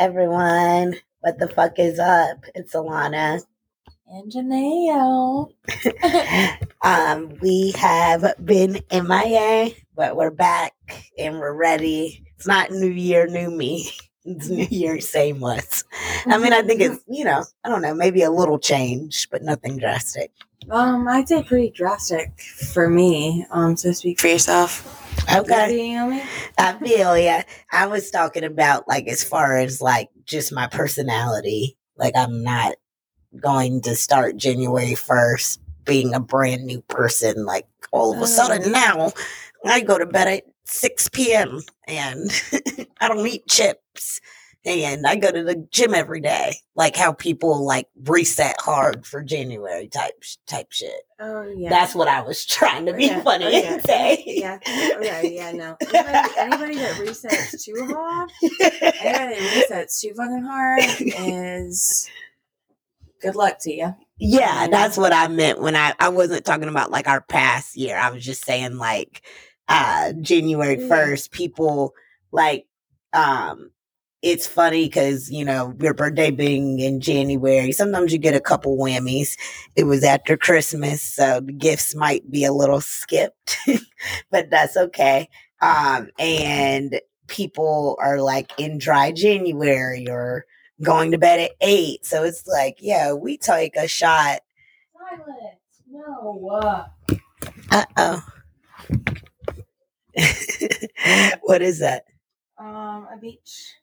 Yeah. All right, everyone. What the fuck is up? It's Alanna. And Janelle. um, we have been MIA, but we're back and we're ready. It's not New Year, new me. It's New Year, same us. I mean, I think it's you know, I don't know, maybe a little change, but nothing drastic. Um, I'd say pretty drastic for me. Um, so speak for yourself. Okay. You me? I feel yeah. I was talking about like as far as like just my personality. Like I'm not going to start January first being a brand new person. Like all of a sudden Oh. now I go to bed at six PM and I don't eat chips. And I go to the gym every day, like how people like reset hard for January type type shit. Oh yeah. That's what I was trying to be Okay, funny okay. and say. yeah. Okay. Yeah. No. Anybody, anybody that resets too hard, anybody that resets too fucking hard is good luck to you. Yeah, Mm. that's what I meant when I I wasn't talking about like our past year. I was just saying like uh January 1st people like um it's funny cuz you know your birthday being in January sometimes you get a couple whammies. It was after Christmas so the gifts might be a little skipped but that's okay. Um and people are like in dry January or going to bed at 8 so it's like yeah we take a shot Silence. No. Uh oh. what is that? Um, a beach.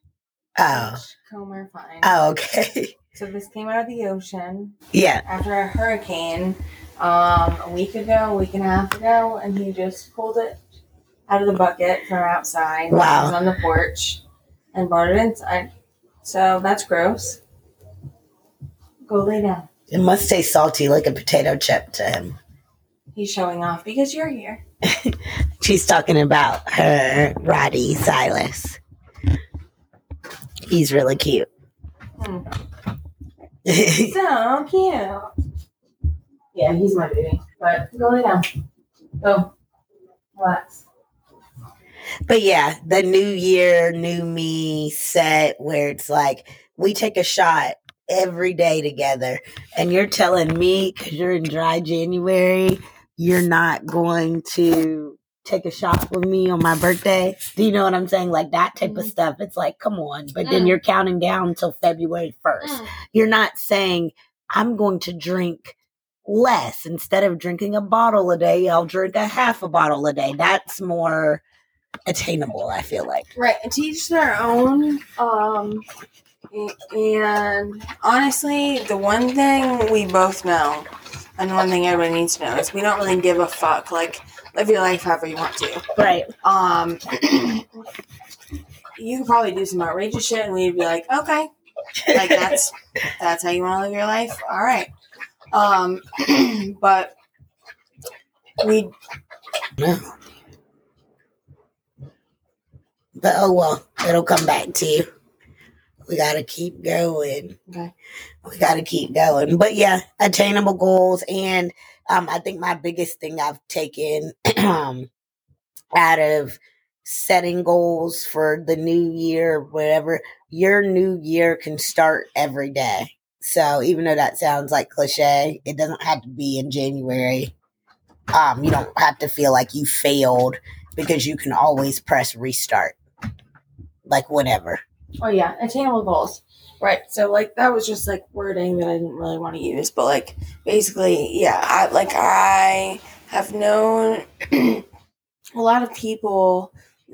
Oh. Comer fine. Oh, okay. So this came out of the ocean Yeah. after a hurricane, um, a week ago, a week and a half ago, and he just pulled it out of the bucket from outside. Wow. It was on the porch and brought it inside. So that's gross. Go lay down. It must taste salty like a potato chip to him. He's showing off because you're here. She's talking about her Roddy Silas. He's really cute. Hmm. So cute. Yeah, he's my baby. But go lay down. Go. Relax. But yeah, the new year, new me set where it's like we take a shot every day together. And you're telling me, because you're in dry January, you're not going to take a shot with me on my birthday. Do you know what I'm saying? Like that type of Mhm. stuff. It's like, come on. But then Mm. you're counting down till February 1st. You're not saying, I'm going to drink less. Instead of drinking a bottle a day, I'll drink a half a bottle a day. That's more attainable, I feel like. Right, and teach their own. Um, and honestly, the one thing we both know, and one thing everybody needs to know is we don't really give a fuck. Like, live your life however you want to. Right. Um, you could probably do some outrageous shit, and we'd be like, okay, like that's that's how you want to live your life. All right. Um, but we But oh well, it'll come back to you. We gotta keep going. okay. We gotta keep going. But yeah, attainable goals and um I think my biggest thing I've taken um out of setting goals for the new year, whatever, your new year can start every day. So even though that sounds like cliche, it doesn't have to be in January. Um, you don't have to feel like you failed because you can always press restart. Like whenever. Oh yeah, attainable goals. Right. So like that was just like wording that I didn't really want to use, but like basically, yeah, I like I have known a lot of people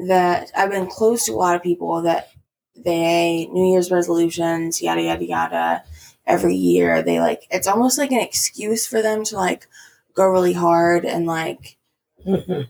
that I've been close to a lot of people that they New Year's resolutions, yada yada yada, every year they like it's almost like an excuse for them to like go really hard and like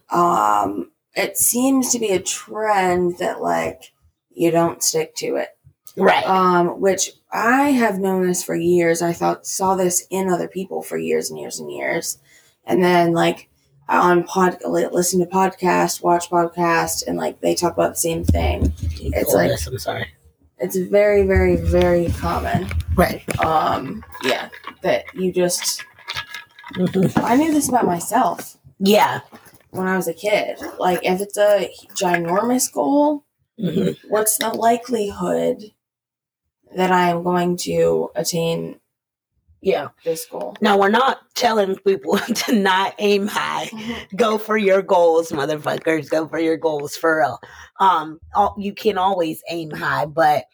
um it seems to be a trend that like you don't stick to it right. um which i have known this for years i thought saw this in other people for years and years and years and then like on pod listen to podcast watch podcast and like they talk about the same thing it's Oh, like- this, I'm sorry. it's very very very common Right. um yeah that you just Mhm. i knew this about myself Yeah. when I was a kid. Like if it's a ginormous goal, Mhm. what's the likelihood that I am going to attain Yeah. this goal? now we're not telling people to not aim high. Go for your goals, motherfuckers. Go for your goals for real. Um, all, you can always aim high, but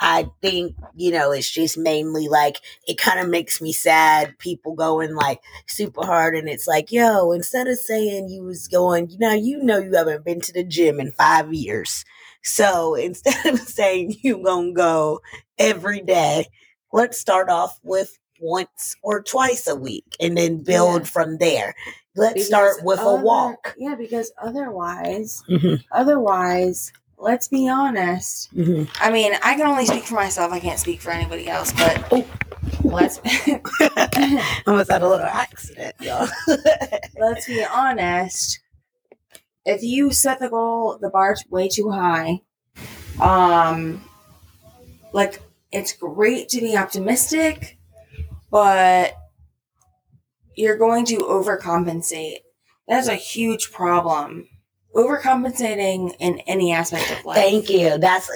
I think you know it's just mainly like it kind of makes me sad. People going like super hard, and it's like, yo, instead of saying you was going, you know, you know, you haven't been to the gym in five years. So instead of saying you're gonna go every day, let's start off with once or twice a week and then build Yeah. from there. Let's Because start with a walk. Yeah, because otherwise, Mhm, otherwise, let's be honest. mhm. I mean, I can only speak for myself. I can't speak for anybody else. But Oh. let's Almost had a little accident, y'all. let's be honest. If you set the goal, the bar way too high, um, like it's great to be optimistic, but you're going to overcompensate. That's a huge problem. Overcompensating in any aspect of life. Thank you. That's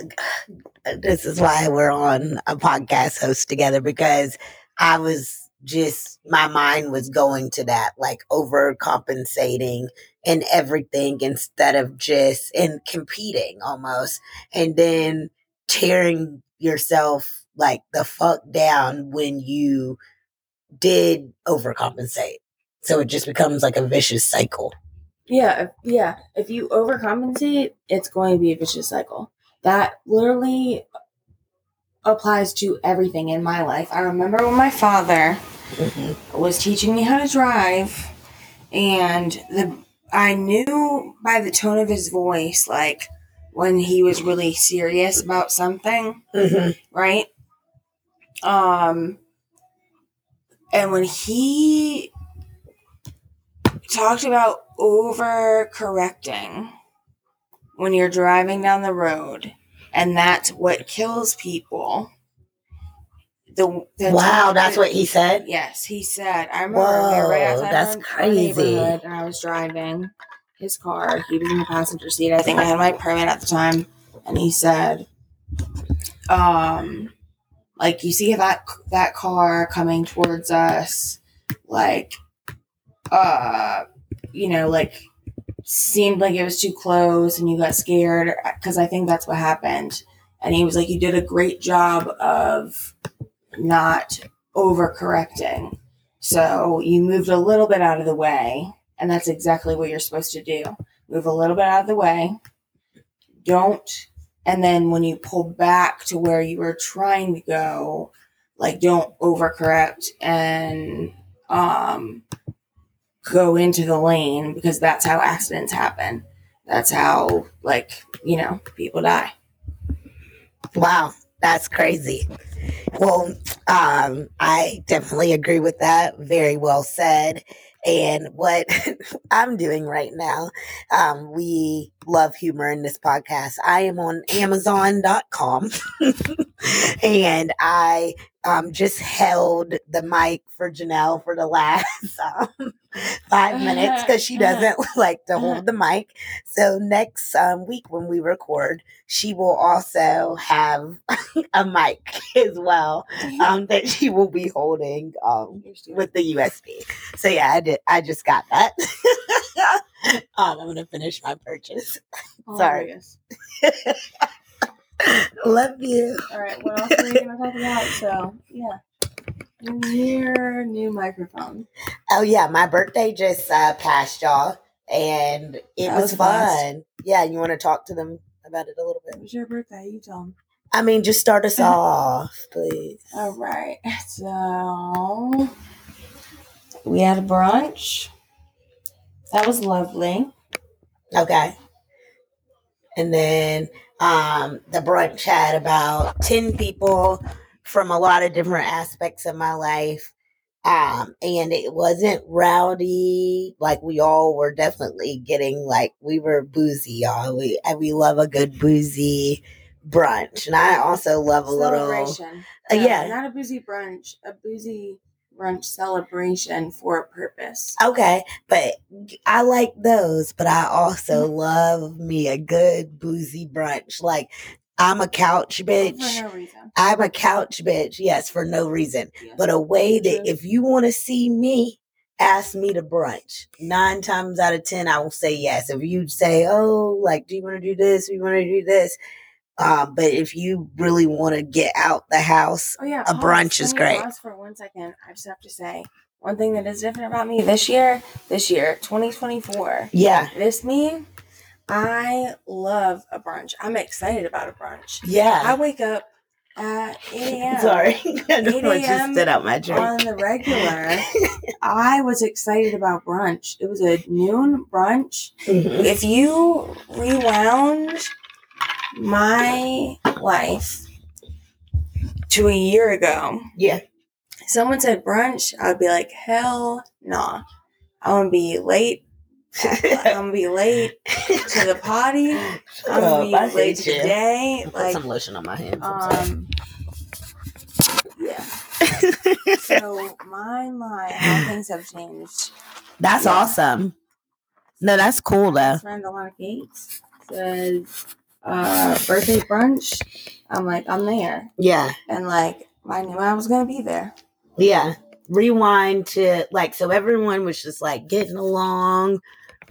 this is why we're on a podcast host together because I was just my mind was going to that like overcompensating and everything instead of just and competing almost and then tearing yourself like the fuck down when you did overcompensate. So it just becomes like a vicious cycle. Yeah, yeah. If you overcompensate, it's going to be a vicious cycle. That literally applies to everything in my life. I remember when my father Mhm. was teaching me how to drive, and the I knew by the tone of his voice, like when he was really serious about something, Mhm. right? Um, and when he talked about overcorrecting when you're driving down the road, and that's what kills people. The, the Wow, that's what he said. Yes, he said. I remember right Whoa, outside that's crazy. and I was driving his car. He was in the passenger seat. I think I had my permit at the time, and he said, "Um, like you see that that car coming towards us, like, uh, you know, like." Seemed like it was too close, and you got scared because I think that's what happened. And he was like, "You did a great job of not overcorrecting. So you moved a little bit out of the way, and that's exactly what you're supposed to do. Move a little bit out of the way. Don't, and then when you pull back to where you were trying to go, like don't overcorrect and um go into the lane because that's how accidents happen. That's how like, you know, people die. Wow, that's crazy. Well, um, I definitely agree with that. Very well said. And what I'm doing right now, um, we love humor in this podcast. I am on Amazon.com and I um, just held the mic for Janelle for the last um, five minutes because she doesn't like to hold the mic. So next um, week when we record, she will also have a mic as well um, that she will be holding um, with the USB. So yeah, I did. I just got that. um, I'm gonna finish my purchase. sorry. Hilarious. Love you. All right, what else are we gonna talk about? So yeah, new new microphone. Oh yeah, my birthday just uh, passed, y'all, and it That was, was fun. Yeah, you want to talk to them about it a little bit? It was your birthday. You tell them. I mean, just start us off, please. All right. So we had a brunch. That was lovely. Okay. And then um, the brunch had about 10 people from a lot of different aspects of my life. Um, and it wasn't rowdy. Like we all were definitely getting like we were boozy, y'all. We and we love a good boozy brunch. And I also love a little Celebration. Uh, yeah. Not a boozy brunch. A boozy brunch celebration for a purpose. Okay, but I like those, but I also Mm-hmm. love me a good boozy brunch. Like I'm a couch For bitch. no reason. I'm a couch bitch, yes, for no reason. Yeah. But a way that if you want to see me, ask me to brunch. Nine times out of ten, I will say yes. If you say, "Oh, like, do you want to do this? Do you want to do this?" Um, but if you really want to get out the house, Oh yeah, A pause. brunch is great. For one second. I just have to say one thing that is different about me this year. This year, 2024. yeah, This me, I love a brunch. I'm excited about a brunch. Yeah. I wake up at 8 a.m. Sorry, I don't 8 know just stood out my drink. on the regular. I was excited about brunch. It was a noon brunch. Mhm. If you rewound my life to a year ago, Yeah, someone said brunch, I'd be like, hell nah. I'm gonna be late. I'm gonna be late to the potty. I'm gonna be late hate to you. the. Put Like, some lotion on my hands. Um, yeah. So my my how things have changed. that's yeah. awesome. No, that's cool though. Friend Alanna Gates says uh, birthday brunch. I'm like, I'm there, Yeah, and like I knew I was gonna be there. yeah. Rewind to like so everyone was just like getting along.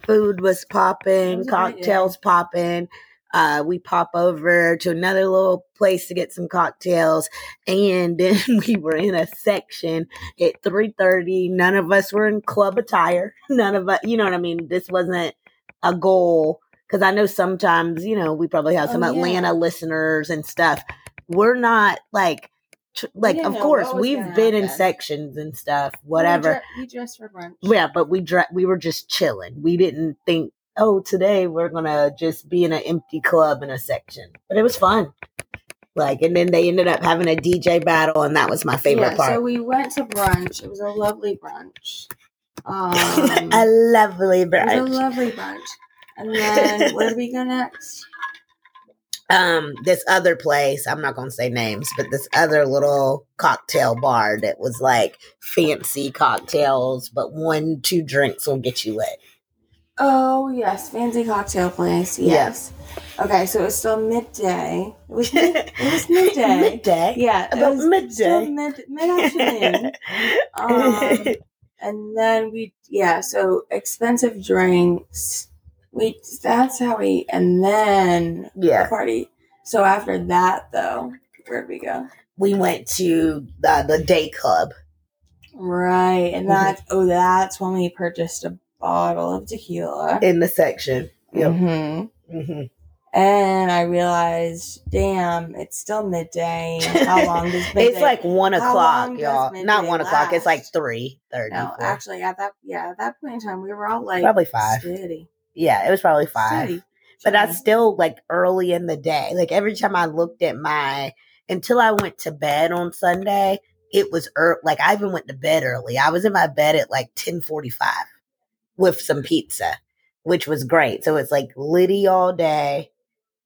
Food was popping, was day. cocktails popping. Uh, we pop over to another little place to get some cocktails, and then we were in a section at three thirty. None of us were in club attire. None of us, you know what I mean. This wasn't a goal because I know sometimes, you know, we probably have Oh, some yeah. Atlanta listeners and stuff. We're not like, tr- like of course we've been in sections and stuff, We whatever. dre- We dressed for brunch. Yeah, but we dre- we were just chilling. We didn't think, oh, today we're gonna just be in an empty club in a section. But it was fun. Like, and then they ended up having a DJ battle, and that was my favorite yeah, part. So we went to brunch. It was a lovely brunch. Um, a lovely it was a brunch. lovely brunch. And then where do we go next? Um, this other place, I'm not gonna say names, but this other little cocktail bar that was like fancy cocktails, but one, two drinks will get you lit. Oh yes, fancy cocktail place. Yeah. Yes. Okay, so it was still midday. It was mid- it was midday. Midday. Yeah, it About was midday. still mid mid afternoon. um, and then we yeah, so expensive drinks. We that's how we and then the yeah. party. So after that though, where'd we go? We went to the, the day club. Right, and Mhm. that oh that's when we purchased a bottle of tequila. in the section. Yep. hmm hmm And I realized, damn, it's still midday. How long does midday? It's like one o'clock, y'all. Not one o'clock. It's like three thirty. no, actually, at that yeah, at that point in time, we were all like Probably five. Yeah, it was probably five. steady. But that's still like early in the day. Like every time I looked at my until I went to bed on Sunday, it was early. Like I even went to bed early. I was in my bed at like ten forty five with some pizza, which was great. So it's like Liddy all day,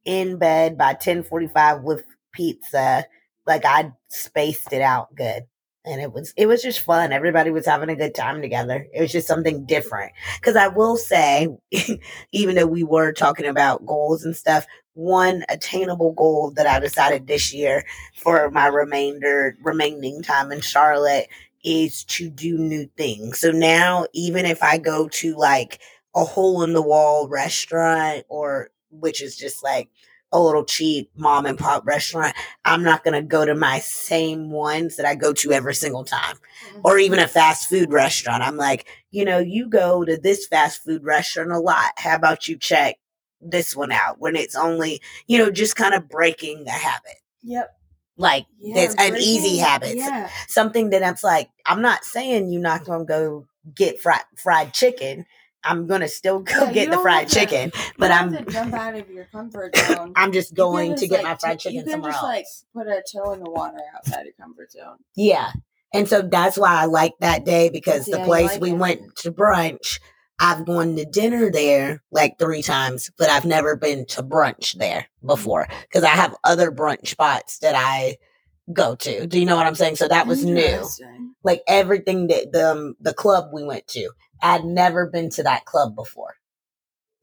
in bed by ten forty five with pizza. Like I spaced it out good. And it was it was just fun. Everybody was having a good time together. It was just something different. Because I will say, even though we were talking about goals and stuff, one attainable goal that I decided this year for my remainder remaining time in Charlotte is to do new things. So now even if I go to like a hole in the wall restaurant or which is just like a little cheap mom and pop restaurant, I'm not going to go to my same ones that I go to every single time mm-hmm. or even a fast food restaurant. I'm like, you know, you go to this fast food restaurant a lot. How about you check this one out when it's only, you know, just kind of breaking the habit. Yep. Like Yeah, that's an easy habit. Yeah. Something that I'm like, I'm not saying you're not going to go get fried fried chicken. I'm going to still go Yeah, get the fried have to- chicken, but I'm jump out of your comfort zone. I'm just going to get like, my fried chicken you can somewhere just, else. Like put a toe in the water outside your comfort zone. Yeah. And so that's why I like that day because Yeah, the place like we it. went to brunch, I've gone to dinner there like three times, but I've never been to brunch there before because I have other brunch spots that I go to. Do you know what I'm saying? So that was new. Like everything that the um, the club we went to, I'd never been to that club before.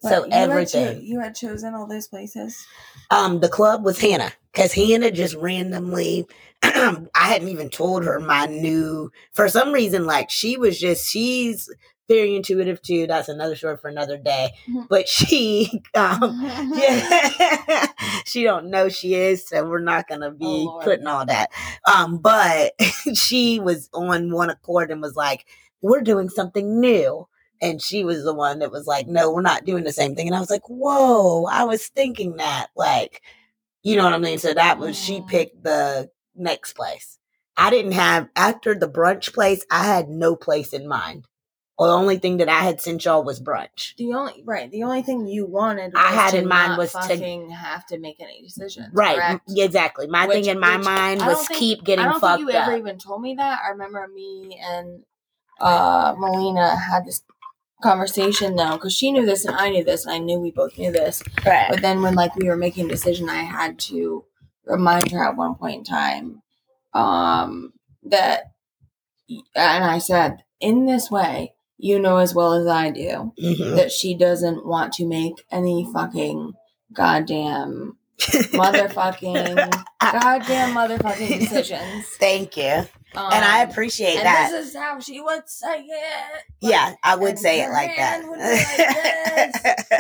So But you had cho- everything. you had chosen all those places. Um, the club was Hannah because Hannah just randomly. I hadn't even told her my new. For some reason, like she was just she's very intuitive too. That's another story for another day. Mhm. But she, um, yeah, she don't know she is, so we're not gonna be Oh, putting all that. Um, but she was on one accord and was like, "We're doing something new." And she was the one that was like, "No, we're not doing the same thing." And I was like, "Whoa!" I was thinking that, like, you know what I mean. So that was she picked the next place. I didn't have after the brunch place. I had no place in mind. Well, the only thing that I had sent y'all was brunch. The only right, the only thing you wanted I had in mind was to- have to make any decisions. Right. correct? Exactly. My Which- thing in my which mind was think- keep getting I don't fucked think you up. ever even told me that. I remember me and uh Melina had this conversation though, because she knew this and I knew this, and I knew we both knew this. right. But then when like we were making a decision, I had to remind her at one point in time um that and I said, in this way, you know as well as I do Mhm. that she doesn't want to make any fucking goddamn motherfucking goddamn motherfucking decisions. Thank you. Um, and I appreciate and that. this is how she would say it. yeah, I would say it like hand would be that.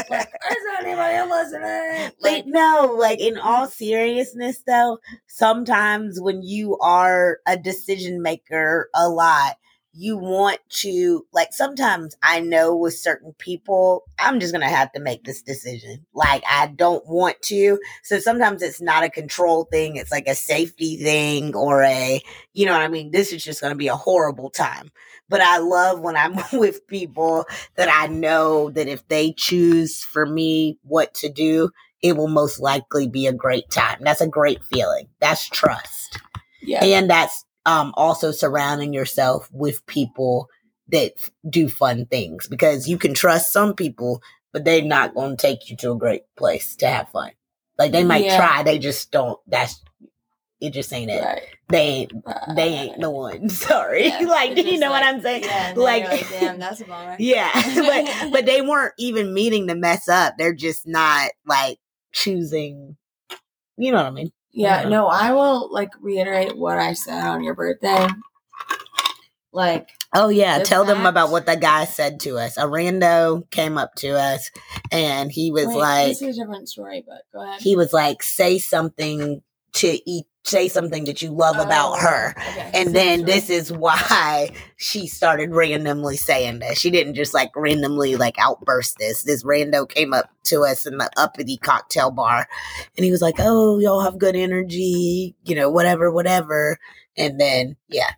Like, is anybody listening? But Like, no, like in all seriousness though, sometimes when you are a decision maker a lot, you want to like sometimes I know with certain people, I'm just gonna have to make this decision. Like I don't want to. So sometimes it's not a control thing, it's like a safety thing or a you know what I mean, this is just gonna be a horrible time. But I love when I'm with people that I know that if they choose for me what to do, it will most likely be a great time. That's a great feeling. That's trust. yeah, And that's um, also surrounding yourself with people that do fun things because you can trust some people, but they're not going to take you to a great place to have fun. Like they might Yeah. try, they just don't. That's it. Just ain't it. right. They ain't. right. They ain't the one. Sorry. Yeah, like, do you know what I'm saying? Yeah, like, like, damn, that's a bummer. Yeah, but but they weren't even meaning to mess up. They're just not like choosing. You know what I mean? Yeah, Mhm. no, I will like reiterate what I said on your birthday. Like, Oh yeah, The tell them about what the guy said to us. A rando came up to us, and he was wait, like, this is a different story, but go ahead. he was like, say something to eat, say something that you love about Oh, her. okay, And this then is this is why she started randomly saying this. She didn't just like randomly like outburst this. This rando came up to us in the uppity cocktail bar and he was like, Oh, y'all have good energy, you know, whatever, whatever. And then, yeah.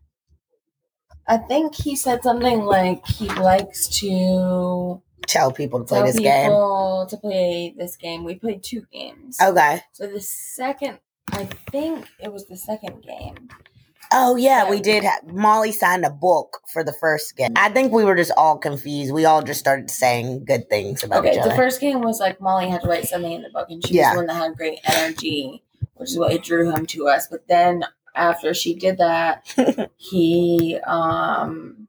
I think he said something like he likes to Tell people to play tell this game. people to play this game. We played two games. Okay. So the second, I think it was the second game. Oh yeah, we did. Have, Molly signed a book for the first game. I think we were just all confused. We all just started saying good things about Okay, each the first game was like Molly had to write something in the book, and she Yeah. was the one that had great energy, which is what drew him to us. But then after she did that, he um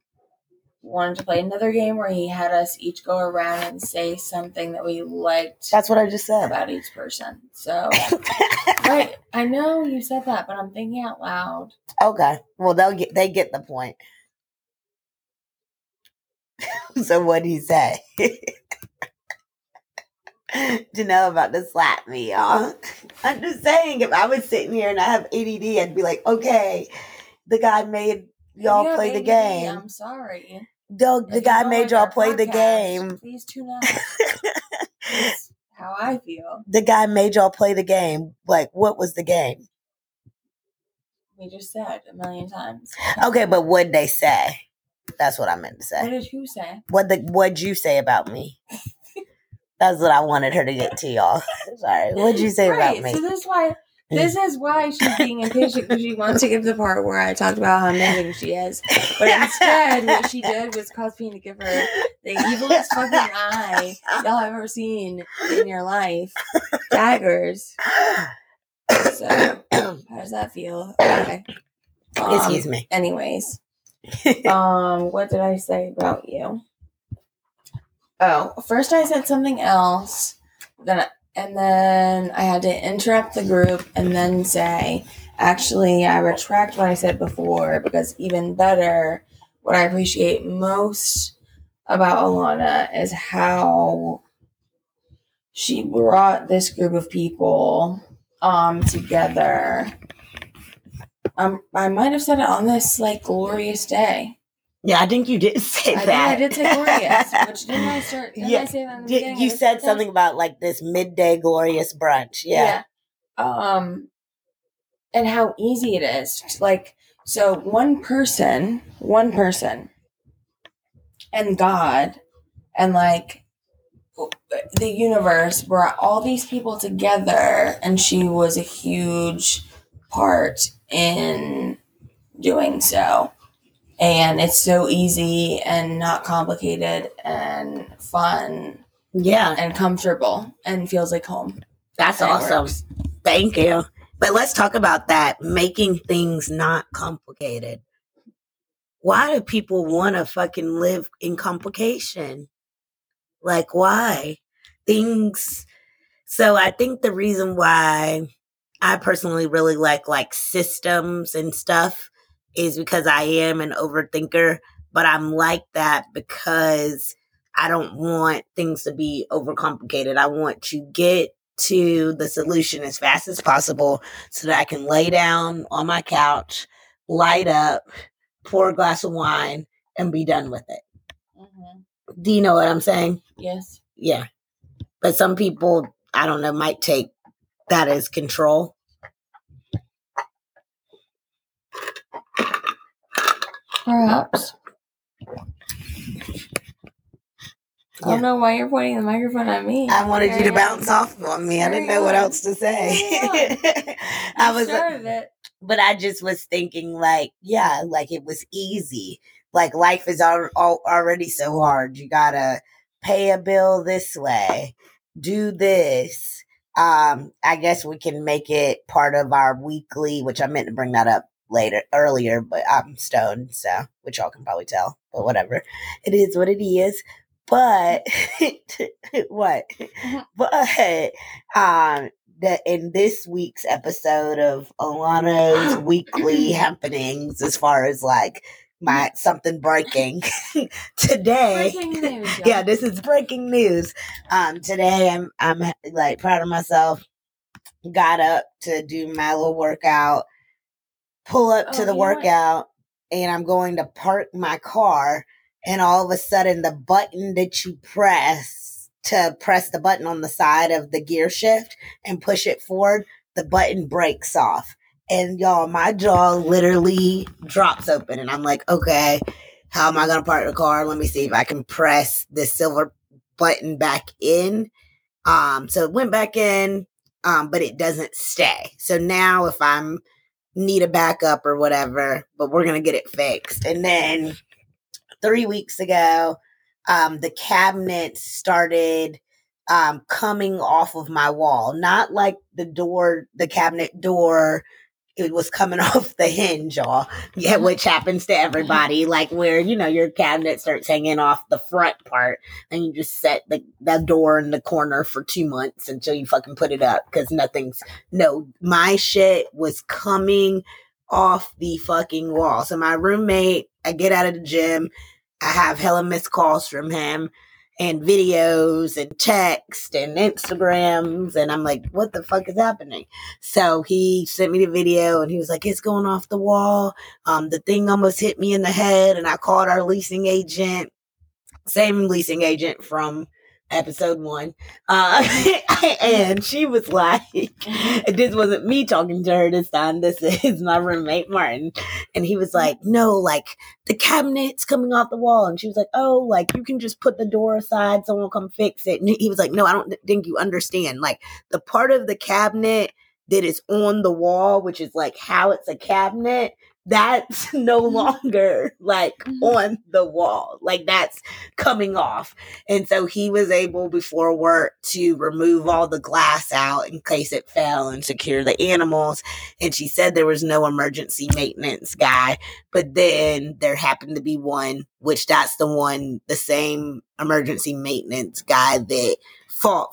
wanted to play another game where he had us each go around and say something that we liked That's what I just said. about each person. So right, I know you said that, but I'm thinking out loud. okay. Well, they'll get they get the point. so what would he say? Janelle about to slap me, y'all. I'm just saying, if I was sitting here and I have ADD, I'd be like, okay, the guy made y'all have play the game. I'm sorry. If the guy made y'all play the game. Please tune out. That's how I feel. the guy made y'all play the game. Like, what was the game? We just said a million times. Okay, but what'd they say? That's what I meant to say. What did you say? What the what'd you say about me? That's what I wanted her to get to y'all. Sorry. What'd you say right. about me? So this is why this is why she's being impatient because she wants to give the part where I talked about how amazing she is. But instead, what she did was cause me to give her the evilest fucking eye y'all have ever seen in your life. Daggers. So, how does that feel? Okay. Um, Excuse me. Anyways, um, what did I say about you? Oh, first I said something else, then and then I had to interrupt the group and then say, actually, I retract what I said before because even better, what I appreciate most about Alanna is how she brought this group of people um together. Um, I might have said it on this like glorious day. Yeah, I think you did say I that. think I did say glorious. Which didn't I start? Didn't Yeah, I say that in the You- beginning you said something about like this midday glorious brunch. Yeah. Yeah. Um, and how easy it is. Like, so one person, one person, and God, and like the universe brought all these people together, and she was a huge part in doing so. And it's so easy and not complicated and fun Yeah. and comfortable and feels like home. That's And awesome. Thank you. But let's talk about that making things not complicated. Why do people want to fucking live in complication? Like, why? Things. So I think the reason why I personally really like like systems and stuff is because I am an overthinker, but I'm like that because I don't want things to be overcomplicated. I want to get to the solution as fast as possible so that I can lay down on my couch, light up, pour a glass of wine, and be done with it. Mm-hmm. Do you know what I'm saying? Yes. Yeah. But some people, I don't know, might take that as control. Perhaps. I don't know why you're pointing the microphone at me. I wanted you to bounce off on me. I didn't know what else to say. I was started it. but I just was thinking like, yeah, like it was easy. Like life is al- al- already so hard. You gotta pay a bill this way, do this. Um, I guess we can make it part of our weekly, which I meant to bring that up later, earlier, but I'm stoned, so which y'all can probably tell. But whatever, it is what it is. But what? But um, that in this week's episode of Alanna's weekly happenings, as far as like my something breaking today. Breaking news. Yeah, this is breaking news. Um, today I'm I'm like proud of myself. Got up to do my little workout, pull up Oh, to you the what? workout, and I'm going to park my car. And all of a sudden, the button that you press to press the button on the side of the gear shift and push it forward, the button breaks off. And y'all, my jaw literally drops open. And I'm like, okay, how am I going to park the car? Let me see if I can press this silver button back in. Um, so it went back in, um, but it doesn't stay. So now if I'm need a backup or whatever, but we're going to get it fixed. And then three weeks ago, um, the cabinet started um, coming off of my wall. Not like the door, the cabinet door, it was coming off the hinge, y'all. Yeah, uh-huh. which happens to uh-huh. everybody. Like where you know your cabinet starts hanging off the front part, and you just set the that door in the corner for two months until you fucking put it up because nothing's. No, my shit was coming off the fucking wall. So my roommate, I get out of the gym, I have hella missed calls from him and videos and text and Instagrams. And I'm like, what the fuck is happening? So he sent me the video and he was like, it's going off the wall. Um, the thing almost hit me in the head. And I called our leasing agent, same leasing agent from episode one. Uh, and she was like, this wasn't me talking to her this time. This is my roommate, Martin. And he was like, no, like, the cabinet's coming off the wall. And she was like, oh, like you can just put the door aside, someone will come fix it. And he was like, no, I don't think you understand. Like the part of the cabinet that is on the wall, which is like how it's a cabinet, that's no Mhm. longer like Mhm. on the wall. Like that's coming off. And so he was able before work to remove all the glass out in case it fell and secure the animals. And she said there was no emergency maintenance guy, but then there happened to be one, which that's the one, the same emergency maintenance guy that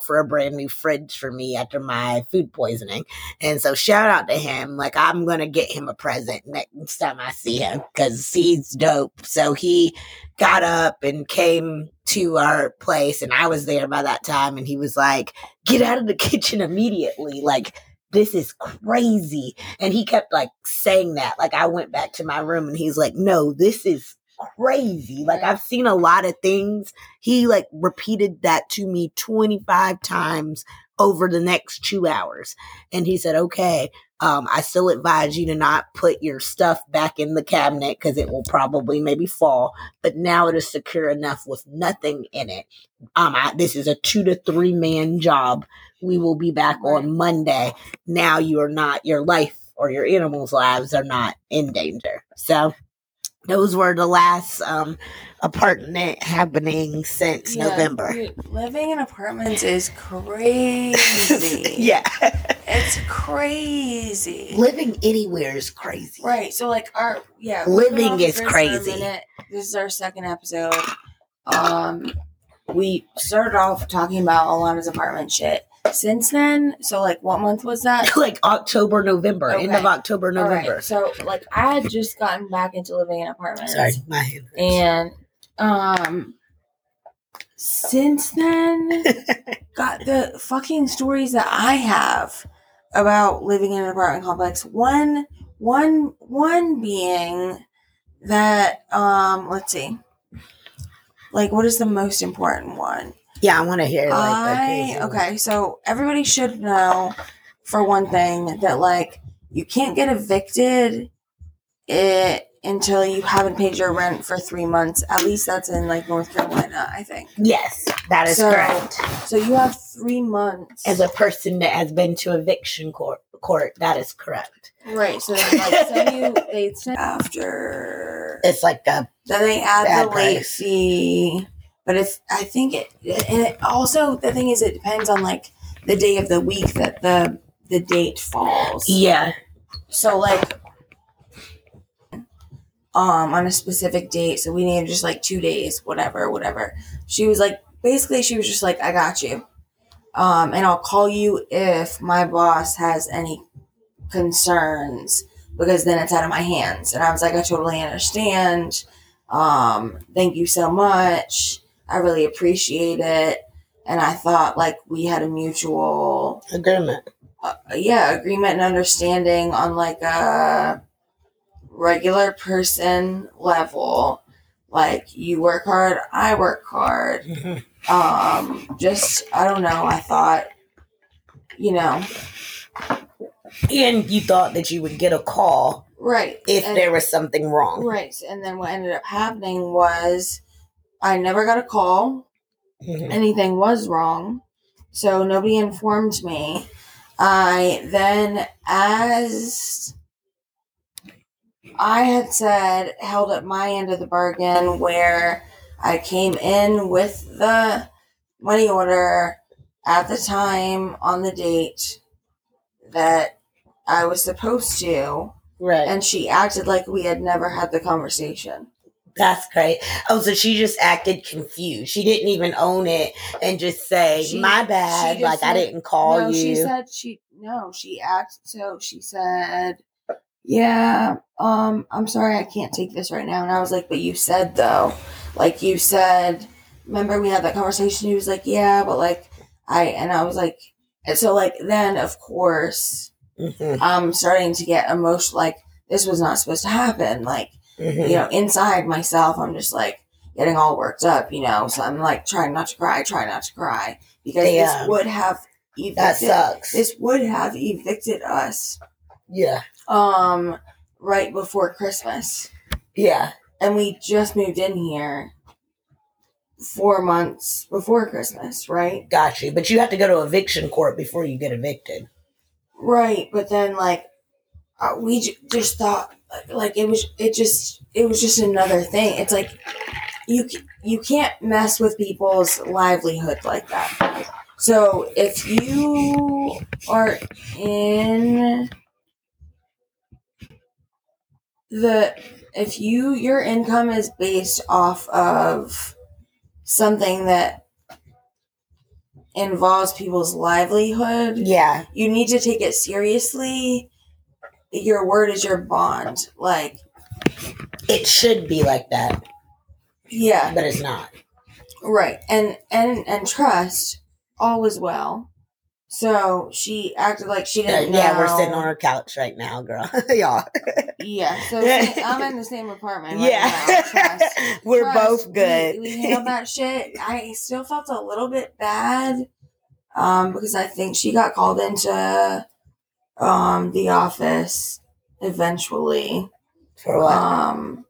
for a brand new fridge for me after my food poisoning. And so shout out to him. Like I'm gonna get him a present next time I see him because he's dope. So he got up and came to our place and I was there by that time and he was like, get out of the kitchen immediately. Like this is crazy. And he kept like saying that. Like I went back to my room and he's like, no, this is crazy. Like I've seen a lot of things. He like repeated that to me 25 times over the next two hours. And he said, okay, um, I still advise you to not put your stuff back in the cabinet because it will probably maybe fall. But now it is secure enough with nothing in it. Um, I, this is a two to three man job. We will be back on Monday. Now you are not, your life or your animals' lives are not in danger. So those were the last um, apartment happening since Yeah, November. dude, living in apartments is crazy. yeah. It's crazy. Living anywhere is crazy. Right. So like our yeah, Living we've been off the is grid for a crazy. This is our second episode. Um we started off talking about Alanna's apartment shit. Since then, so like what month was that? like October, November, end of October, All right, November. So like I had just gotten back into living in apartments. Sorry, my hand. And um since then got the fucking stories that I have about living in an apartment complex. One one one being that um let's see. Like what is the most important one? Yeah, I want to hear like I okay, so everybody should know for one thing that like you can't get evicted it until you haven't paid your rent for three months. At least that's in like North Carolina, I think. Yes, that is So- correct. So you have three months. As a person that has been to eviction court, court that is correct. right, so they like send you they send after It's like a then they add the late price. fee. But if I think it and it also the thing is it depends on like the day of the week that the the date falls. yeah, So like um on a specific date, so we needed just like two days, whatever, whatever. She was like basically she was just like, I got you. Um and I'll call you if my boss has any concerns because then it's out of my hands. And I was like, I totally understand. Um, thank you so much. I really appreciate it. And I thought like we had a mutual agreement. uh, yeah agreement and understanding on like a regular person level like you work hard i work hard Mhm. um just i don't know i thought you know And you thought that you would get a call right if and- there was something wrong. right and then what ended up happening was i never got a call Mhm. anything was wrong. So nobody informed me. I then, as I had said, held up my end of the bargain where I came in with the money order at the time on the date that I was supposed to. Right. And she acted like we had never had the conversation. That's great. Oh, so she just acted confused. She didn't even own it and just say, She- "My bad." Like just I didn't call you. no, you. she said she no, she asked so she said, Yeah, um, I'm sorry I can't take this right now. And I was like, But you said though. Like you said remember we had that conversation, he was like, Yeah, but like I and I was like and so like then of course Mhm, I'm starting to get emotional like this was not supposed to happen. Like mhm. you know, inside myself, I'm just like getting all worked up, you know. So I'm like trying not to cry, trying not to cry because Yeah. this would have evicted. That sucks. This would have evicted us, yeah, um, right before Christmas, yeah. and we just moved in here four months before Christmas, right? Got you. But you have to go to eviction court before you get evicted. Right, but then like uh, we j- just thought like it was it just it was just another thing. It's like you you can't mess with people's livelihood like that. So if you are in the if you your income is based off of something that involves people's livelihood, Yeah. you need to take it seriously. Your word is your bond. Like, It should be like that, yeah, but it's not. right. And and and trust all was well. So she acted like she Yeah, didn't yeah, we're sitting on our couch right now, girl. Y'all. Yeah, so I'm in the same apartment. Right yeah. now. Trust. we're Trust, both good. We, we handled that shit. I still felt a little bit bad, um, because I think she got called into, um, the office eventually, For what? um,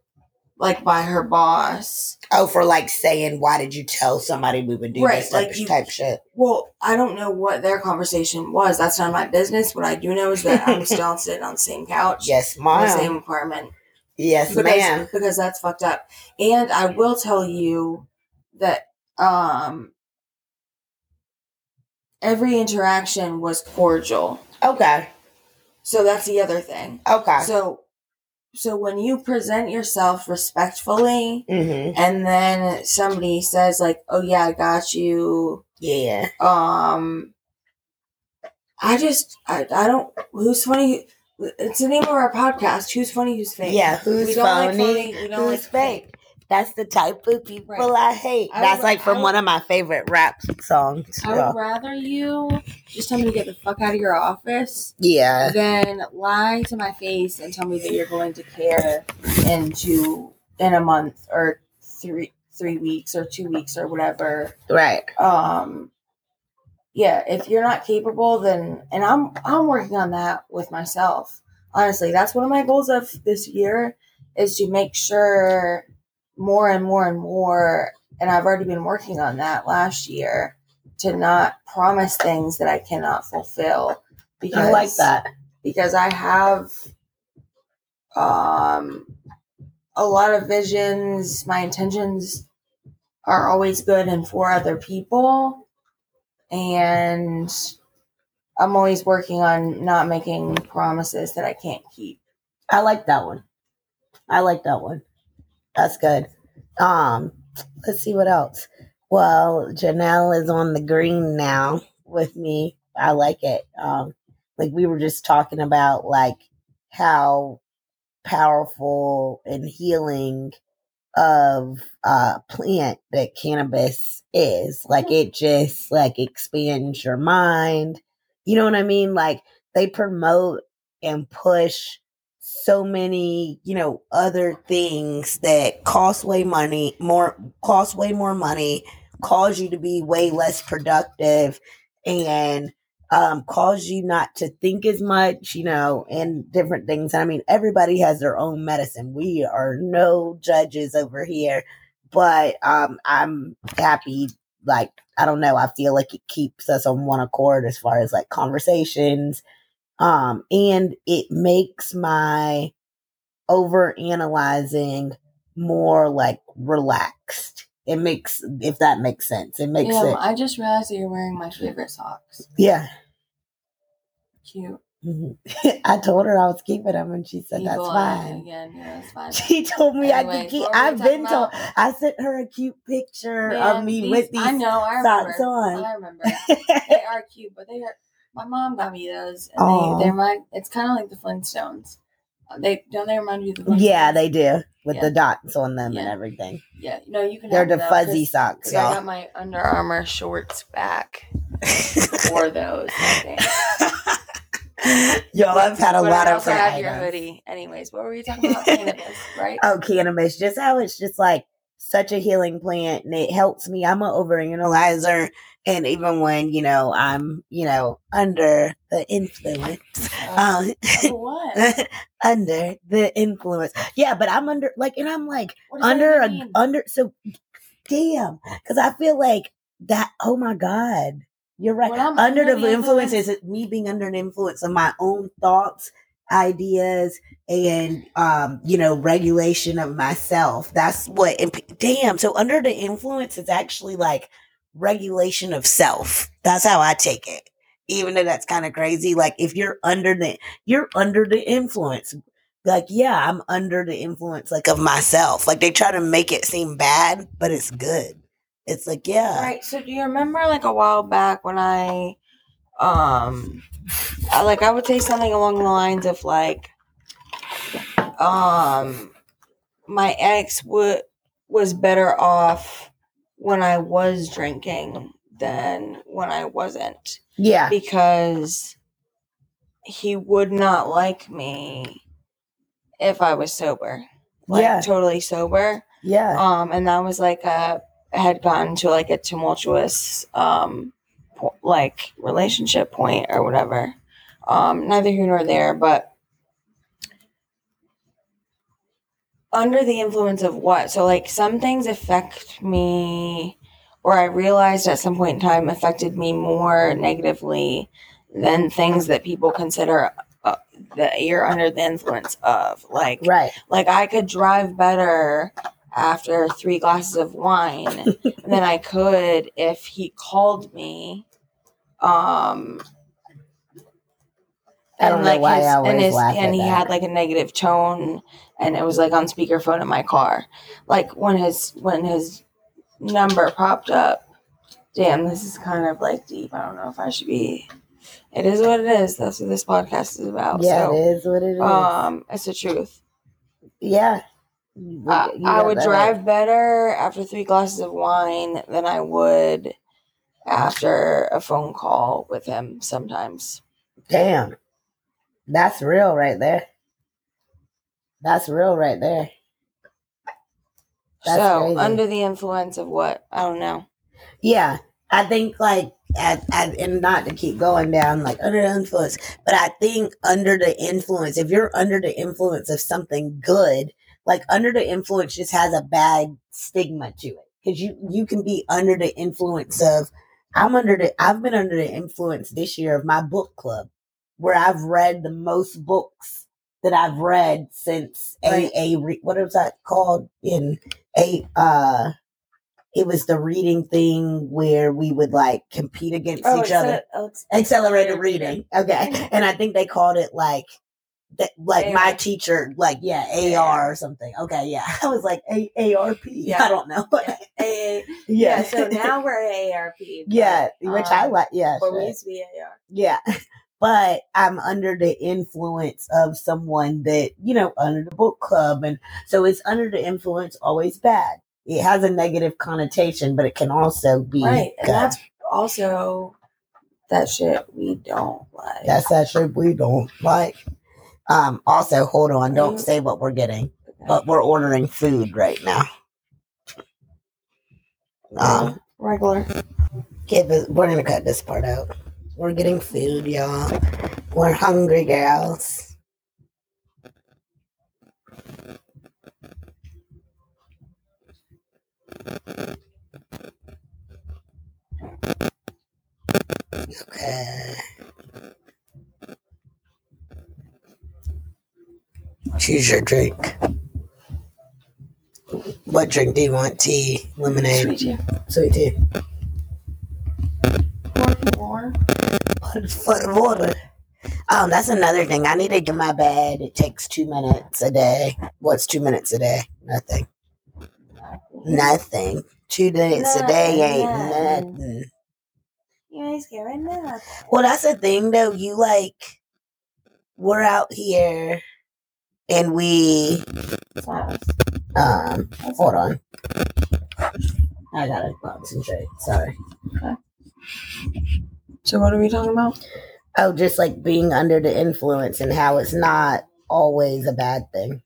like by her boss. oh, for like saying, why did you tell somebody we would do Right, this type, like you- type shit? Well, I don't know what their conversation was. That's none of my business. What I do know is that I'm still sitting on the same couch. Yes, In the ma'am. same apartment. Yes, because, ma'am. because that's fucked up. And I will tell you that um every interaction was cordial. Okay. So that's the other thing. Okay. So so when you present yourself respectfully mm-hmm. and then somebody says like, "Oh yeah, I got you." Yeah. Um I just I, I don't who's funny it's the name of our podcast. Who's funny, who's fake? Yeah. Who's We don't like funny, we don't who's like fake? That's the type of people Right. I hate. I That's would- like from I one of my favorite rap songs. I would rather you just tell me to get the fuck out of your office yeah. than lie to my face and tell me that you're going to care into in a month or three three weeks or two weeks or whatever. Right. Um yeah, if you're not capable then and I'm I'm working on that with myself. Honestly, that's one of my goals of this year is to make sure more and more and more and I've already been working on that last year to not promise things that I cannot fulfill because I like that. because I have um a lot of visions. My intentions are always good and for other people. And I'm always working on not making promises that I can't keep. I like that one. I like that one. That's good. Um, let's see what else. Well, Janelle is on the green now with me. I like it. Um, like we were just talking about like how powerful and healing of uh plant that cannabis is. Like it just like expands your mind. You know what I mean? Like they promote and push so many, you know, other things that cost way money, more cost way more money, cause you to be way less productive and um cause you not to think as much, you know, and different things. I mean, everybody has their own medicine. We are no judges over here, but um I'm happy like I don't know, I feel like it keeps us on one accord as far as like conversations um and it makes my over analyzing more like relaxed it makes if that makes sense it makes Yeah, it I just realized that you're wearing my favorite socks. yeah Cute. Mhm. i told her i was keeping them and she said Evil that's fine Again, yeah, that's fine. she told me i could keep what were we i've been told i sent her a cute picture Man, of me these- with these I know, I remember. socks on I remember. they are cute, but they are. My mom got me those, and they they remind. It's kind of like the Flintstones. Uh, They don't they remind you of the Flintstones? yeah they do with Yeah. the dots on them and everything Yeah, no, you can. they're have the fuzzy socks 'cause I got my Under Armour shorts back for those. I. Y'all, I've had a lot of different had your hoodie. Anyways, what were we talking about? Cannabis, right? Oh, cannabis, just how it's just like such a healing plant and it helps me. I'm an overanalyzer. And even when, you know, I'm, you know, under the influence, Uh, um, oh, what? under the influence. Yeah, but I'm under, like, and I'm like, What does that under, a, under, so damn. Cause I feel like that, oh my God, you're right. I'm Under, under the the influence influence- is me being under an influence of my own thoughts, ideas and um you know regulation of myself that's what and damn so under the influence is actually like regulation of self. That's how i take it. Even though that's kind of crazy like if you're under the you're under the influence like yeah i'm under the influence like of myself. Like they try to make it seem bad but it's good. It's like yeah. Right. So do you remember like a while back when I um I, like I would say something along the lines of like um my ex would was better off when I was drinking than when I wasn't yeah because he would not like me if I was sober. Like Yeah. totally sober. yeah um and that was like a had gotten to like a tumultuous um po- like relationship point or whatever um neither here nor there but under the influence of what so like some things affect me or i realized at some point in time affected me more negatively than things that people consider uh, that you're under the influence of like right like I could drive better after three glasses of wine than I could if he called me. Um Know why I and his and he that. had like a negative tone and it was like on speakerphone in my car. Like when his when his number popped up. Damn, this is kind of like deep. I don't know if I should be it is what it is. That's what this podcast is about. yeah so it is what it is um it's the truth. yeah You- I, you I would drive better after three glasses of wine than I would after a phone call with him sometimes. Damn. That's real right there. That's real right there. That's so, crazy. under the influence of what? I don't know. Yeah. I think like and not to keep going down like under the influence, but I think under the influence, if you're under the influence of something good, like under the influence just has a bad stigma to it. Cause you, you can be under the influence of, I'm under the, I've been under the influence this year of my book club where I've read the most books that I've read since Right. a, a, what was that called in a, uh, it was the reading thing where we would like compete against Oh, each other. Accelerated reading. Okay. And I think they called it like that like my teacher, like yeah, AR or something. Okay, yeah. I was like A ARP. Yeah. I don't know. Yeah. yeah. yeah. So now we're AARP. but, Yeah, which I um, like yeah. But we sure. used to be AR. Yeah. But I'm under the influence of someone that, you know, under the book club. And so it's under the influence always bad. It has a negative connotation, but it can also be Right. And that's also that shit we don't like. That's that shit we don't like. Um, also, hold on, don't say what we're getting, but we're ordering food right now. Um, regular. give it, we're gonna cut this part out. We're getting food, y'all. We're hungry gals. Okay. Choose your drink. What drink do you want? Tea, lemonade, Sweet tea. sweet tea. More. for water. Um, that's another thing. I need to get my bed. It takes two minutes a day. What's two minutes a day? Nothing. Nothing. Two minutes a day ain't Nothing. nothing. You ain't scared now. Well, that's the thing though. You like, we're out here and we, um, hold on. I gotta concentrate. Sorry. So what are we talking about? Oh, just like being under the influence and how it's not always a bad thing.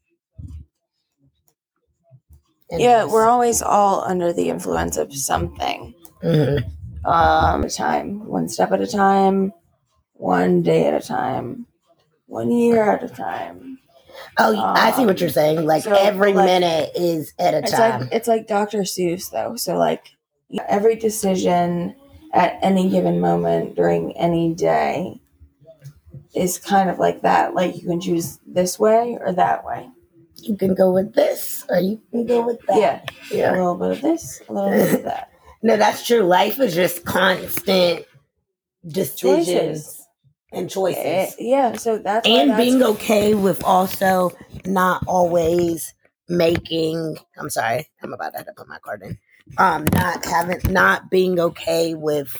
And Yeah, just- we're always all under the influence of something. Mhm. Um, at a time, one step at a time, one day at a time, one year at a time. Oh, I see what you're saying. Like so, every like- minute is at a It's time. like it's like Dr. Seuss though. So like every decision at any given moment during any day is kind of like that. Like you can choose this way or that way. You can go with this or you can go with that. Yeah. Yeah. A little bit of this, a little bit of that. No, that's true. Life is just constant decisions Choices. and choices. Eh, yeah. So that's and that's- being okay with also not always making I'm sorry, I'm about to to put my card in. Um not having not being okay with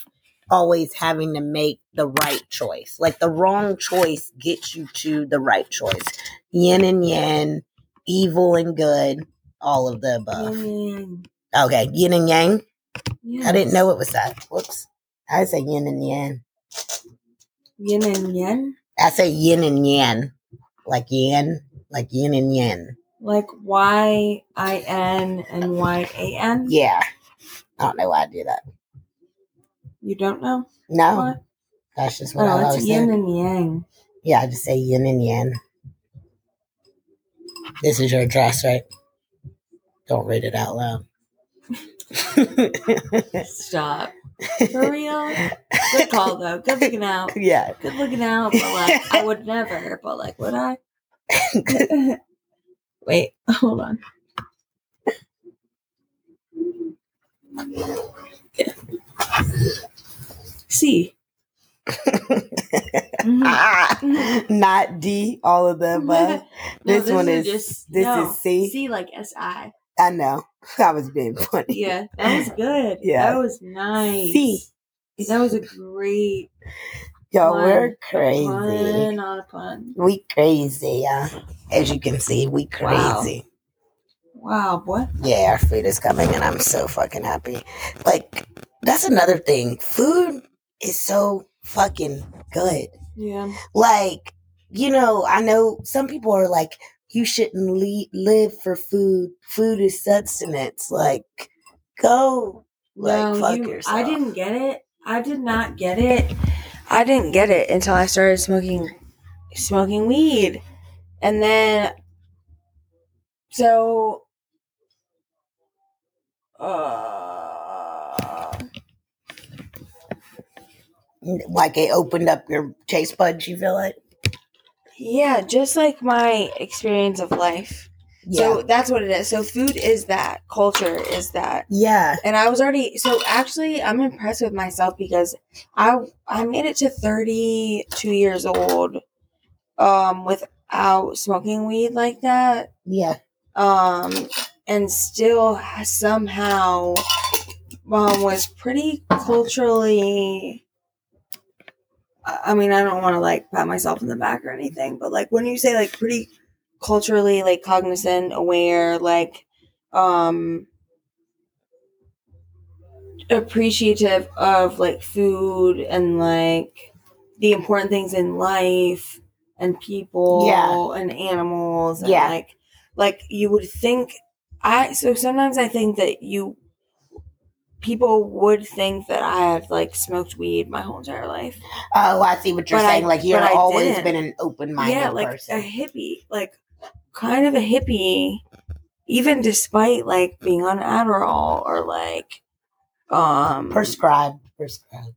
always having to make the right choice. Like the wrong choice gets you to the right choice. Yin and yang, evil and good, all of the above. Yin Okay, yin and yang. yang. I didn't know it was that. Whoops. I say yin and yang. Yin and yang. I say yin and yang. Like yin, like yin and yang. Like Y I N and Y A N. Yeah. I don't know why I do that. You don't know No, what? that's just what oh, I Oh, it's always yin say. and yang. Yeah, I just say yin and yang. This is your address, right? Don't read it out loud. Stop. For real? Good call though. Good looking out. yeah. Good looking out. But like, I would never. But like, would I? Wait. Hold on. C. Mhm. Ah, not D, all of them, but No, This one is- just this no, is C? C like S I. I know. I was being funny. Yeah, that was good. Yeah. that was nice. C. That was a great Yo, we're crazy. a pun. We crazy, yeah. As you can see, we Wow. crazy. Wow, boy. Yeah, our food is coming and I'm so fucking happy. Like, that's another thing. Food is so fucking good. Yeah. Like, you know, I know some people are like, you shouldn't le- live for food. Food is sustenance. Like, go, like, No, fuck you- yourself. I didn't get it. I did not get it. I didn't get it until I started smoking smoking weed. And then so uh Like, it opened up your taste buds, you feel it? yeah, just like my experience of life. Yeah. So that's what it is. So food is that, culture is that. yeah. and I was already so actually I'm impressed with myself because I I made it to 32 years old um without smoking weed like that Yeah. um and still somehow um was pretty culturally I I mean I don't want to like pat myself in the back or anything but like when you say like pretty culturally like cognizant aware like um appreciative of like food and like the important things in life and people Yeah. and animals and Yeah. like like you would think I so sometimes I think that you people would think that I have like smoked weed my whole entire life. Oh, I see what you're But I- saying. like, you've always been an open minded yeah, like person. a hippie, like kind of a hippie, even despite like being on Adderall or like um prescribed. Prescribed.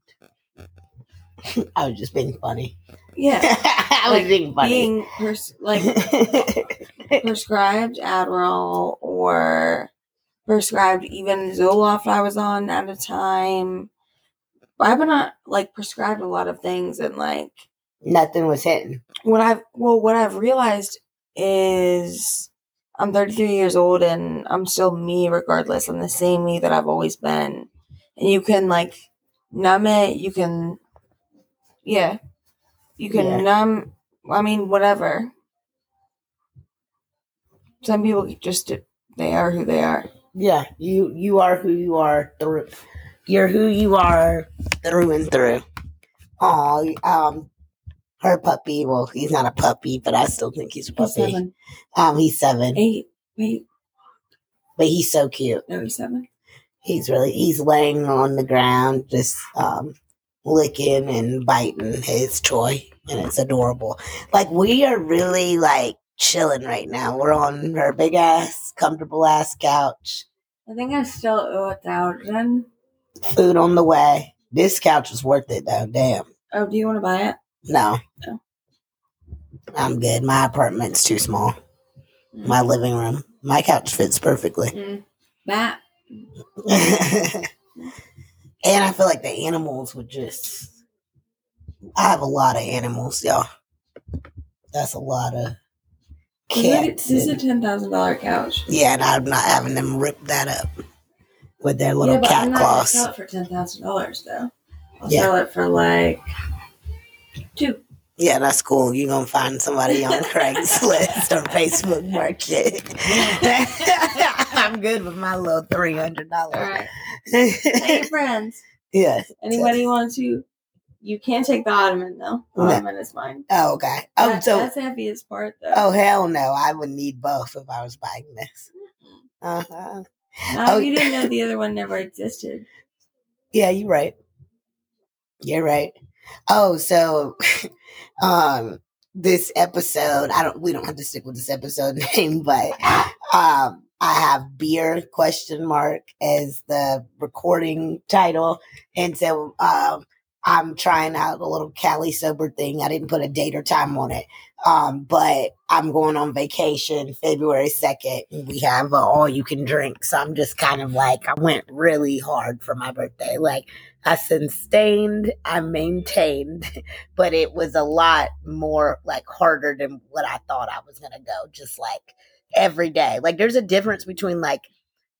I was just being funny. yeah I was Like, being funny. being pers- like prescribed Adderall or prescribed even Zoloft I was on at a time. I've been on like prescribed a lot of things and like Nothing was hitting. what I've well what I've realized is I'm 33 years old and I'm still me regardless. I'm the same me that I've always been. And you can like numb it, you can yeah. You can Yeah. numb I mean whatever. Some people just they are who they are. Yeah, you you are who you are through. You're who you are through and through. Oh, um, her puppy. Well, he's not a puppy, but I still think he's a He's puppy. seven. Um, he's seven, Eight. Wait, but he's so cute. no, he's seven. He's really he's laying on the ground, just um, licking and biting his toy, and it's adorable. Like we are really like chilling right now. We're on her big ass, comfortable ass couch. I think I still owe a thousand. Food on the way. This couch is worth it though. Damn. Oh, do you want to buy it? No. No. I'm good. My apartment's too small. My living room. My couch fits perfectly. Mm. That. and I feel like the animals would just. I have a lot of animals, y'all. That's a lot of cats. This is a ten thousand dollar couch. yeah, and I'm not having them rip that up with their little yeah, but cat I'm not claws. sell it for ten thousand dollars though. I'll Yeah. sell it for like two. Yeah, that's cool. You're gonna find somebody on Craigslist or Facebook Market. I'm good with my little three hundred All dollars. right. Hey friends. yeah. Anybody want to? You can't take the ottoman though. The No. ottoman is mine. Oh, okay. Oh, That- so that's the heaviest part though. oh hell no, I would need both if I was buying this. Uh huh. Now oh. you didn't know the other one never existed. Yeah, you're right. You're right. Oh, so um this episode, I don't we don't have to stick with this episode name, but um I have beer question mark as the recording title. And so um I'm trying out a little Cali sober thing. I didn't put a date or time on it. Um, but I'm going on vacation February 2nd. And we have all you can drink. So I'm just kind of like, I went really hard for my birthday. Like, I sustained, I maintained, but it was a lot more like harder than what I thought I was going to go. Just like every day. Like, there's a difference between like,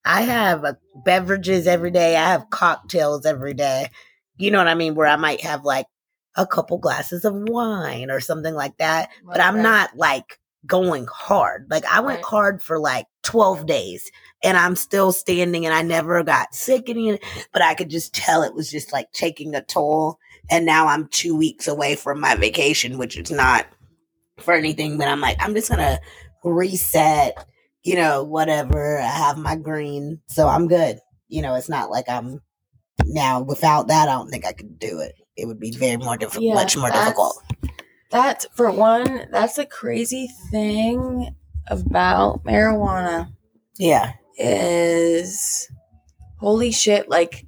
I have uh, beverages every day, I have cocktails every day. You know what I mean? Where I might have like a couple glasses of wine or something like that but I'm Right. not like going hard. Like I went Right. hard for like 12 days and I'm still standing and I never got sick any but I could just tell it was just like taking a toll. And now I'm two weeks away from my vacation, which is not for anything, but I'm like, I'm just gonna reset, you know, whatever. I have my green, so I'm good. You know, it's not like I'm now without that, I don't think I could do it. It would be very more difficult, Yeah, much more that's- difficult. That's for one. That's the crazy thing about marijuana Yeah. is holy shit. Like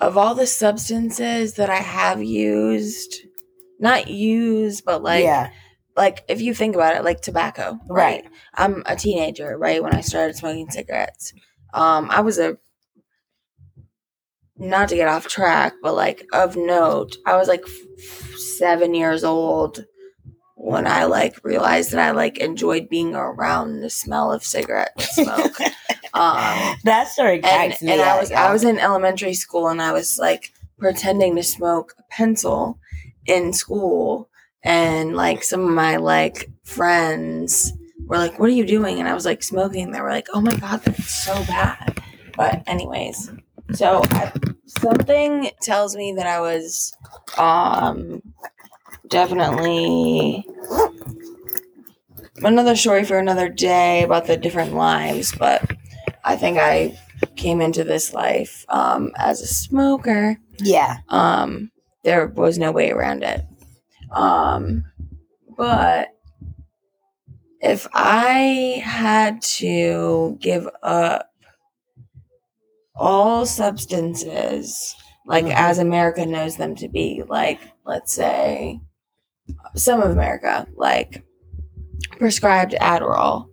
of all the substances that I have used, not used, but like yeah. like if you think about it, like tobacco, Right. right? I'm a teenager, right? When I started smoking cigarettes, um, I was a not to get off track, but like of note, I was like f- seven years old when I like realized that I like enjoyed being around the smell of cigarette smoke. um, that story and, me and I was. I was in elementary school and I was like pretending to smoke a pencil in school and like some of my like friends were like what are you doing and I was like smoking they were like oh my god that's so bad but anyways so I, something tells me that I was um definitely another story for another day about the different lives but I think I came into this life um, as a smoker. yeah, Um, there was no way around it. Um, but if I had to give up all substances, like Mhm. as America knows them to be, like let's say some of America, like prescribed Adderall,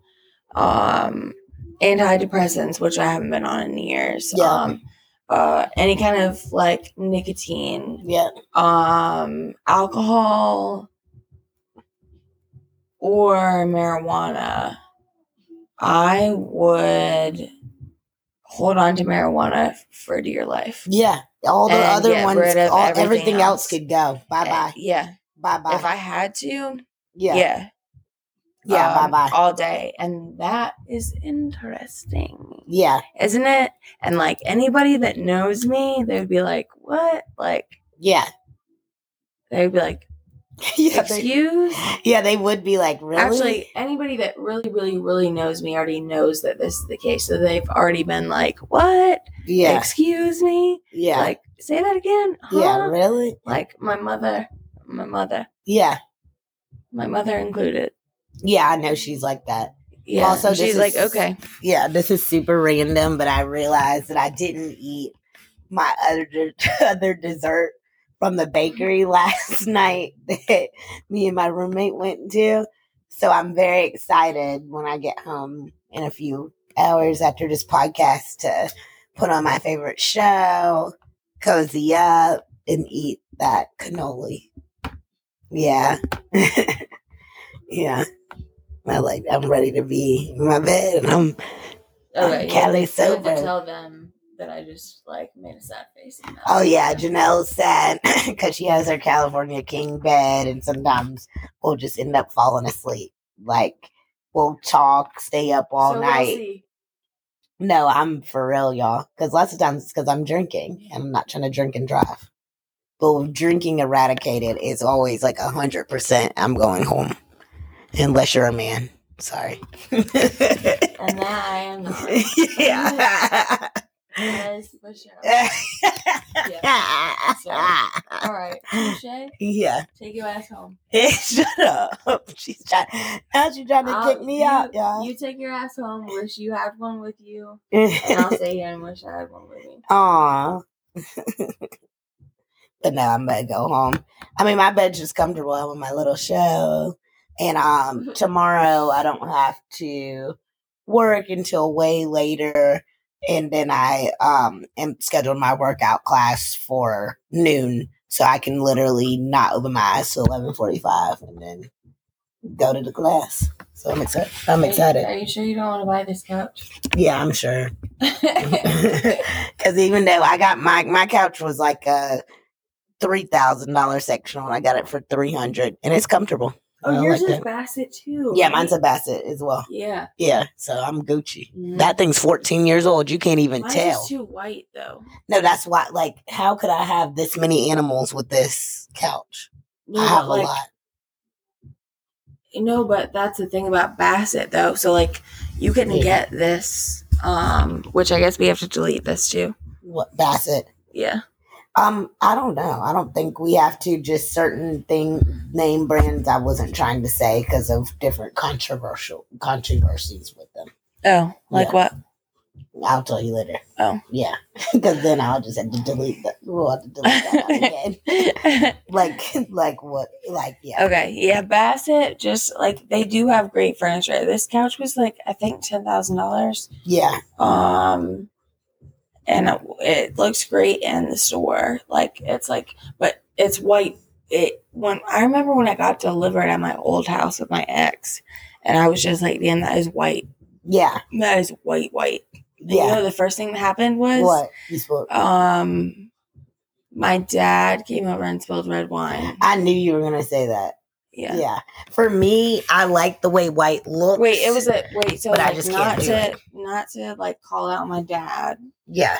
um, antidepressants, which I haven't been on in years, Yeah. um, uh, any kind of like nicotine, yeah, um, alcohol, or marijuana, I would else on to marijuana for dear life. yeah. All the And other ones, all, everything everything else else. could go. Bye Uh, bye. Yeah. Bye bye. If I had to, Yeah. yeah. Yeah. Um, bye bye. All day. And that is interesting. Yeah. Isn't it? And like anybody that knows me, they would be like, What? Like Yeah. they would be like, yeah. They, Excuse? yeah. They would be like, really? Actually, anybody that really, really, really knows me already knows that this is the case. So they've already been like, What? yeah. Excuse me? yeah. Like, say that again? yeah. Really? Like my mother, my mother, Yeah. my mother included. Yeah. I know she's like that. Yeah. Also, she's like, okay. Yeah. This is super random, but I realized that I didn't eat my other other dessert from the bakery last night that me and my roommate went to. So I'm very excited when I get home in a few hours after this podcast to put on my favorite show, cozy up, and eat that cannoli. Yeah. yeah. I like I'm ready to be in my bed and I'm Okay, Kelly you have. Tell them that I just like made a sad face. Oh yeah, Janelle's sad because she has her California King bed, and sometimes we'll just end up falling asleep. Like we'll talk, stay up all So we'll night. see. No, I'm for real, y'all. Because lots of times it's because I'm drinking, and I'm not trying to drink and drive. But with drinking eradicated, it's always like a hundred percent. I'm going home, unless you're a man. Sorry. And that I am not. yeah. Is for sure. Yeah. All right, Shay, Yeah. take your ass home. Hey, Shut up. She's trying. Now she's trying to I'll- kick me you- out, y'all. You take your ass home. Wish you had one with you, and I'll stay here and wish I had one with me. Aw. but no, I'm gonna go home. I mean, my bed's just comfortable with my little show, and um, tomorrow I don't have to work until way later, and then I um am scheduled my workout class for noon, so I can literally not open my eyes till eleven forty five, and then go to the class. So I'm excited. I'm Are you- excited. Are you sure you don't want to buy this couch? Yeah, I'm sure. Because even though I got my my couch was like a three thousand dollar sectional, and I got it for three hundred, and it's comfortable. I oh, yours like is that. Bassett too. Yeah, right? mine's a Bassett as well. Yeah. Yeah, so I'm Gucci. Mhm. That thing's fourteen years old. You can't even Mine's tell. too white though. no, that's why. Like, how could I have this many animals with this couch? No, I have but, a lot. You know, but that's the thing about Bassett though. So like, you can Yeah. get this, um, which I guess we have to delete this too. What Bassett? Yeah. Um, I don't know. I don't think we have to just certain thing name brands. I wasn't trying to say because of different controversial controversies with them. Oh, like Yeah. what? I'll tell you later. Oh. yeah, because then I'll just have to delete that. We'll have to delete that again. Like, like what? Like, yeah, okay, yeah, Bassett just like they do have great furniture. This couch was like I think ten thousand dollars. yeah, Um, and it, it looks great in the store. Like it's like, but it's white. It when I remember when I got delivered at my old house with my ex, and I was just like, "Damn, that is white. yeah, That is white, white." And You yeah. know, the first thing that happened was What um, my dad came over and spilled red wine. I knew you were gonna say that. Yeah. Yeah. For me, I like the way white looks. Wait, it was a wait. So But I just not can't to it. not to like call out my dad yeah,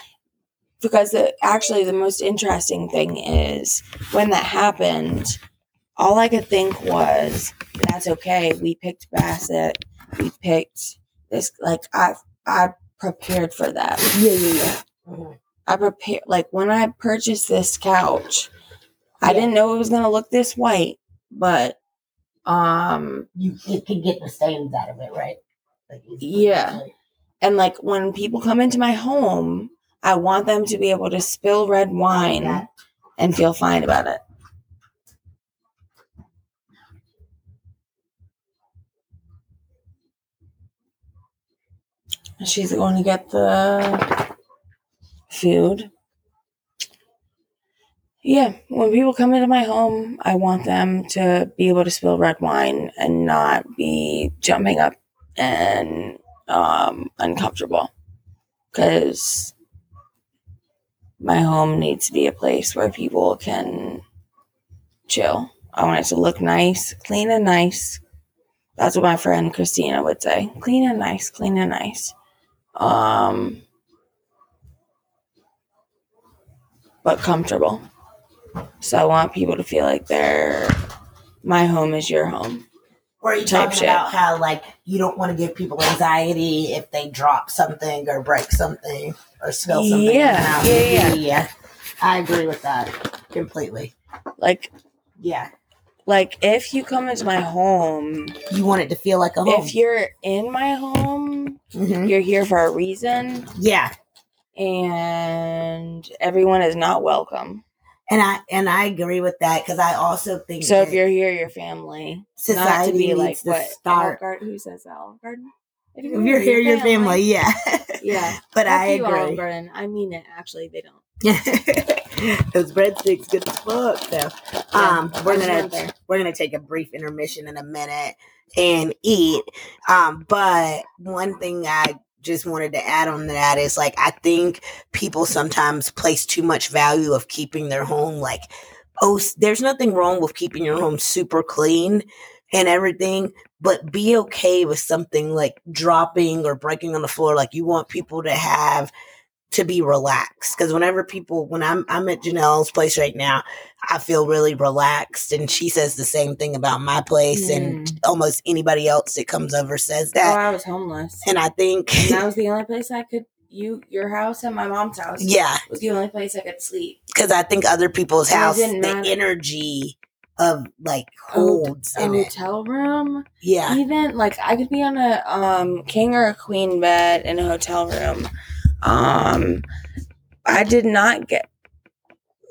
because the, actually the most interesting thing is when that happened. All I could think was that's okay. We picked Bassett. We picked this. Like I I prepared for that. yeah, yeah, yeah. Mhm. I prepared like when I purchased this couch. I didn't know it was gonna look this white, but um You, you can get the stains out of it, right? Like, Yeah. and like when people come into my home, I want them to be able to spill red wine and feel fine about it. She's going to get the food. Yeah, when people come into my home, I want them to be able to spill red wine and not be jumping up and um, uncomfortable. Because my home needs to be a place where people can chill. I want it to look nice, clean and nice. That's what my friend Christina would say. Clean and nice, clean and nice. Um, but comfortable. So I want people to feel like they're my home is your home. Or are you type talking shit. about how like you don't want to give people anxiety if they drop something or break something or spill something? in Yeah, yeah, yeah. yeah. I agree with that completely. Like Yeah, like if you come into my home, you want it to feel like a home. if you're in my home, Mhm. you're here for a reason Yeah, and everyone is not welcome. And I and I agree with that because I also think So if you're here, your family, not to society be needs like to what start. Garden? Who says that? Olive Garden. If you're here, your family, yeah, Yeah, but I you, Olive agree. Garden. I mean it. Actually, they don't. Those breadsticks good as fuck. So, um, Yeah, we're gonna we're gonna take a brief intermission in a minute and eat. Um, but one thing I just wanted to add on that is like I think people sometimes place too much value of keeping their home like oh there's nothing wrong with keeping your home super clean and everything but be okay with something like dropping or breaking on the floor like you want people to have to be relaxed because whenever people when I'm I'm at Janelle's place right now I feel really relaxed and she says the same thing about my place and almost anybody else that comes over says that. Oh, that I was homeless. and I think And that was the only place I could. You, your house, and my mom's house. yeah was the only place I could sleep. because I think other people's house, the matter. energy of like A holds A in it. hotel room, Yeah, even like I could be on a um king or a queen bed in a hotel room. Um, I did not get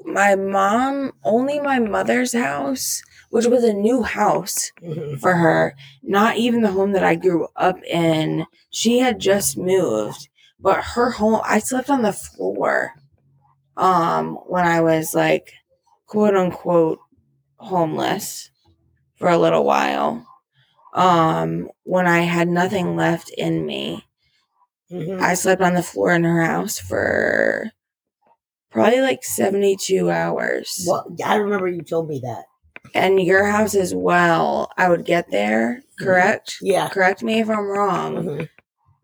my mom. Only my mother's house, which was a new house, Mhm. for her, not even the home that I grew up in. She had just moved, but her home, I slept on the floor um when I was like quote unquote homeless for a little while. Um when I had nothing left in me. Mhm. I slept on the floor in her house for probably like 72 hours. well, I remember you told me that. And your house as well. I would get there, correct? Yeah. correct me if I'm wrong, Mhm.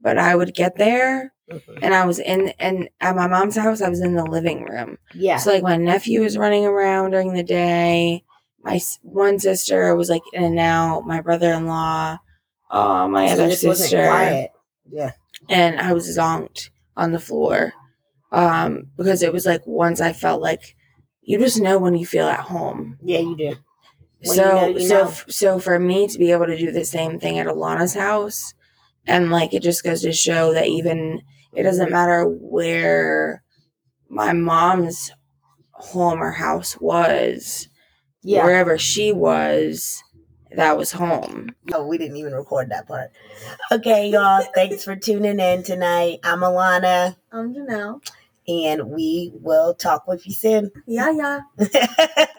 but I would get there Mhm. and I was in and at my mom's house I was in the living room. Yeah. So like my nephew was running around during the day. My one sister was like in and out. My brother-in-law, uh, my So other sister. Yeah. And I was zonked on the floor um, because it was like once I felt like you just know when you feel at home. Yeah, you do. When you so know, you so know. so for me to be able to do the same thing at Alanna's house, and like it just goes to show that even it doesn't matter where my mom's home or house was, Yeah. wherever she was, that was home. No, we didn't even record that part. Okay, y'all. thanks for tuning in tonight. I'm Alanna, I'm Janelle. and we will talk with you soon. Yeah, yeah.